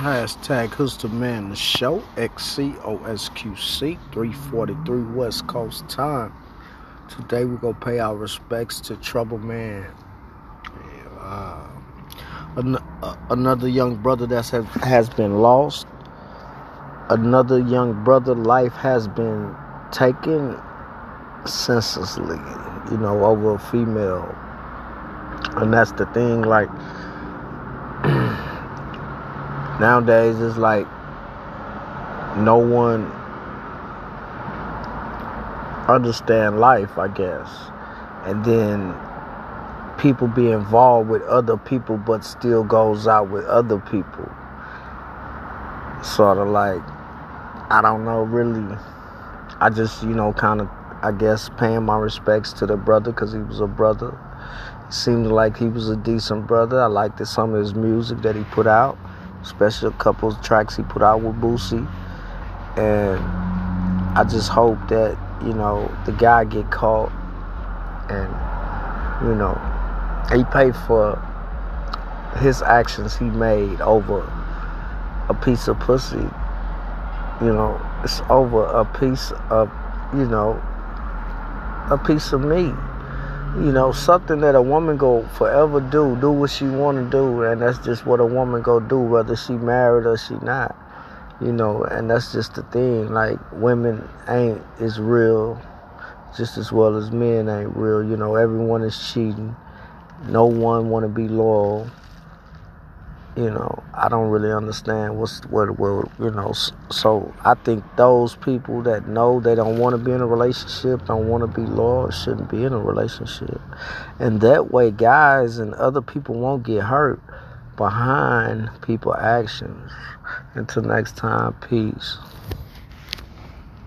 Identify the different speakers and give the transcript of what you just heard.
Speaker 1: Hashtag Houston Man the Show, XCOSQC, 343 West Coast time. Today we're to pay our respects to Trouble Man. Uh, an- uh, another young brother that has been lost. Another young brother life has been taken senselessly, you know, over a female. And that's the thing, like, nowadays it's like no one understand life i guess. And then people be involved with other people but still goes out with other people. Sort of like i don't know really. I just you know kind of i guess paying my respects to the brother because he was a brother. Seemed like he was a decent brother. I liked some of his music that he put out especially a couple tracks he put out with Boosie. And I just hope that, you know, the guy get caught and, you know, he paid for his actions he made over a piece of pussy. You know, it's over a piece of, you know, a piece of meat you know, something that a woman go forever do, do what she want to do, and that's just what a woman go do, whether she married or she not. You know, and that's just the thing. Like women ain't as real, just as well as men ain't real. You know, everyone is cheating. No one want to be loyal you know, I don't really understand what's what well, you know. So I think those people that know they don't want to be in a relationship, don't want to be loyal, shouldn't be in a relationship, and that way, guys and other people won't get hurt behind people actions. Until next time, peace.